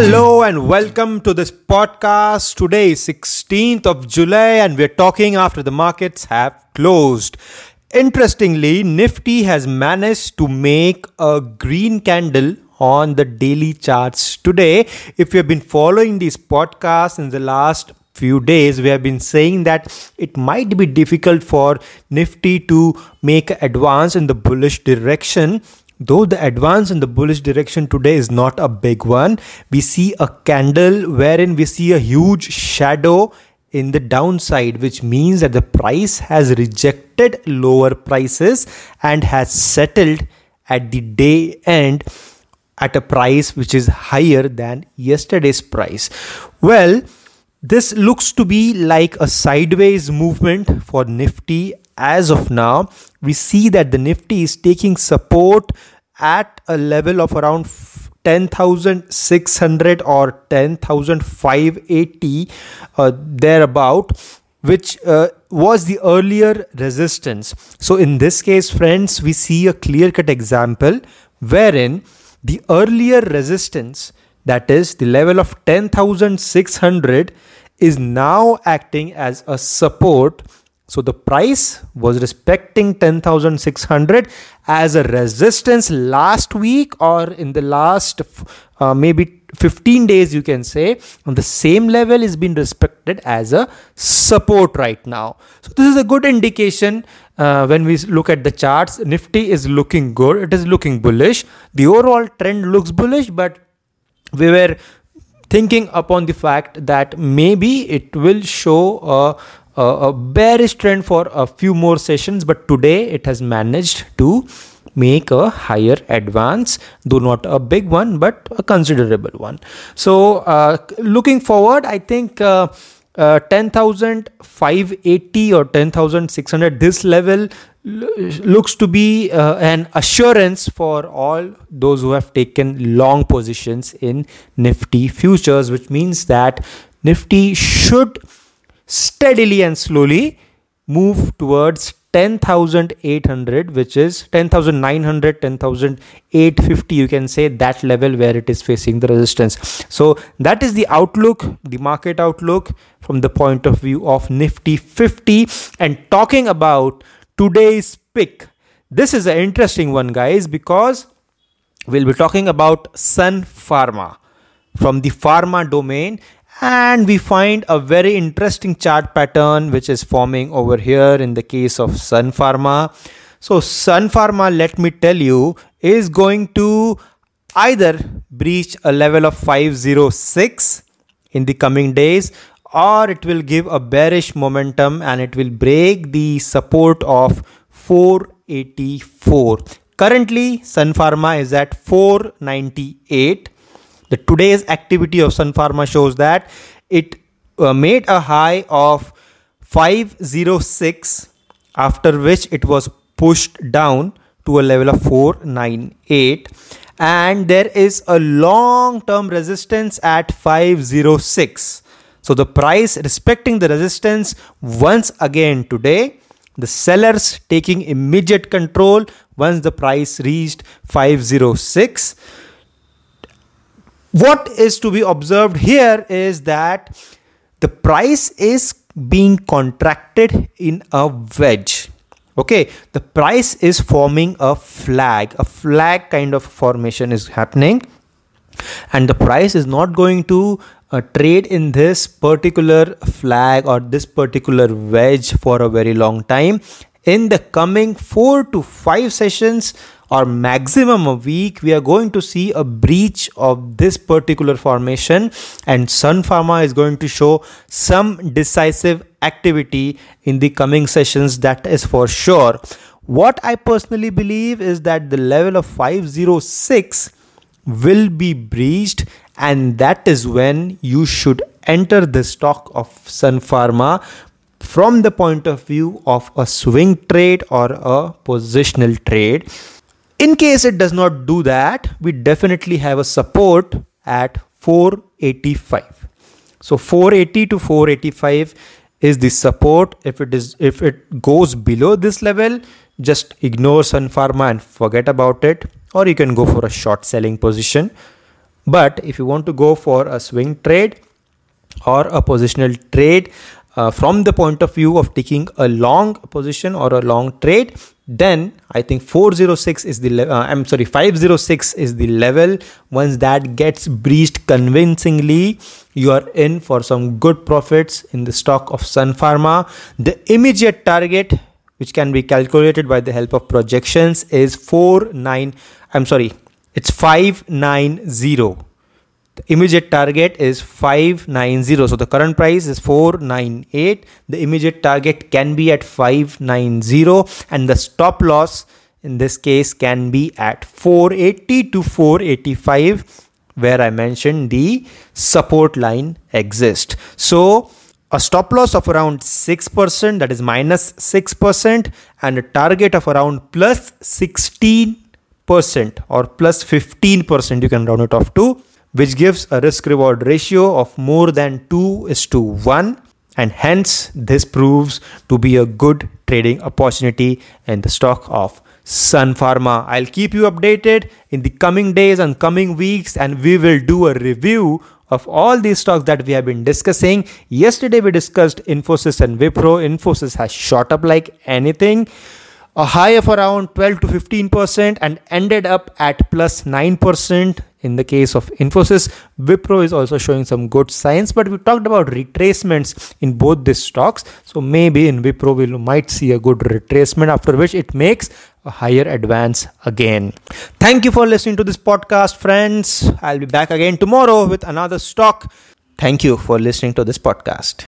Hello and welcome to this podcast. Today is 16th of July and we're talking after the markets have closed. Interestingly, Nifty has managed to make a green candle on the daily charts today. If you have been following these podcasts in the last few days we have been saying that it might be difficult for nifty to make advance in the bullish direction Though the advance in the bullish direction today is not a big one, we see a candle wherein we see a huge shadow in the downside, which means that the price has rejected lower prices and has settled at the day end at a price which is higher than yesterday's price. Well, this looks to be like a sideways movement for Nifty as of now. We see that the Nifty is taking support at a level of around 10,600 or 10,580 uh, thereabout which uh, was the earlier resistance. So in this case friends we see a clear cut example wherein the earlier resistance that is the level of 10600 is now acting as a support so the price was respecting 10,600 as a resistance last week or in the last uh, maybe 15 days you can say on the same level is being respected as a support right now. So this is a good indication uh, when we look at the charts. Nifty is looking good. It is looking bullish. The overall trend looks bullish but we were thinking upon the fact that maybe it will show a a bearish trend for a few more sessions but today it has managed to make a higher advance though not a big one but a considerable one. So uh, looking forward i think uh, uh, 10,580 or 10,600 this level looks to be uh, an assurance for all those who have taken long positions in nifty futures which means that nifty should steadily and slowly move towards 10,800, which is 10,900, 10,850. You can say that level where it is facing the resistance. So, that is the outlook, the market outlook from the point of view of Nifty 50. And talking about today's pick, this is an interesting one, guys, because we'll be talking about Sun Pharma from the pharma domain and we find a very interesting chart pattern which is forming over here in the case of Sun Pharma. So Sun Pharma, let me tell you, is going to either breach a level of 506 in the coming days or it will give a bearish momentum and it will break the support of 484. Currently, Sun Pharma is at 498 the today's activity of Sun Pharma shows that it uh, made a high of 506 after which it was pushed down to a level of 498 and there is a long term resistance at 506 so the price respecting the resistance once again today the sellers taking immediate control once the price reached 506 what is to be observed here is that the price is being contracted in a wedge. Okay the price is forming a flag. A flag kind of formation is happening. And the price is not going to uh, trade in this particular flag or this particular wedge for a very long time. In the coming 4 to 5 sessions or maximum a week we are going to see a breach of this particular formation and sun pharma is going to show some decisive activity in the coming sessions that is for sure. What i personally believe is that the level of 506 will be breached and that is when you should enter the stock of sun pharma from the point of view of a swing trade or a positional trade in case it does not do that, we definitely have a support at 485. So 480 to 485 is the support. If it is if it goes below this level, just ignore Sun Pharma and forget about it. Or you can go for a short selling position. But if you want to go for a swing trade or a positional trade uh, from the point of view of taking a long position or a long trade, then I think 406 is the uh, I'm sorry 506 is the level. Once that gets breached convincingly, you are in for some good profits in the stock of Sun Pharma. The immediate target which can be calculated by the help of projections is 49 I'm sorry it's 590 the immediate target is 590 so the current price is 498 the immediate target can be at 590 and the stop loss in this case can be at 480 to 485 where i mentioned the support line exists. So a stop loss of around 6% that is minus 6% and a target of around plus 16% or plus 15% you can round it off to which gives a risk reward ratio of more than 2 is to 1 and hence this proves to be a good trading opportunity in the stock of Sun Pharma. I'll keep you updated in the coming days and coming weeks and we will do a review of all these stocks that we have been discussing. Yesterday we discussed Infosys and Wipro. Infosys has shot up like anything a high of around 12 to 15% and ended up at plus 9% in the case of Infosys. Wipro is also showing some good signs, but we talked about retracements in both these stocks. So maybe in Wipro we might see a good retracement after which it makes a higher advance again. Thank you for listening to this podcast, friends. I'll be back again tomorrow with another stock. Thank you for listening to this podcast.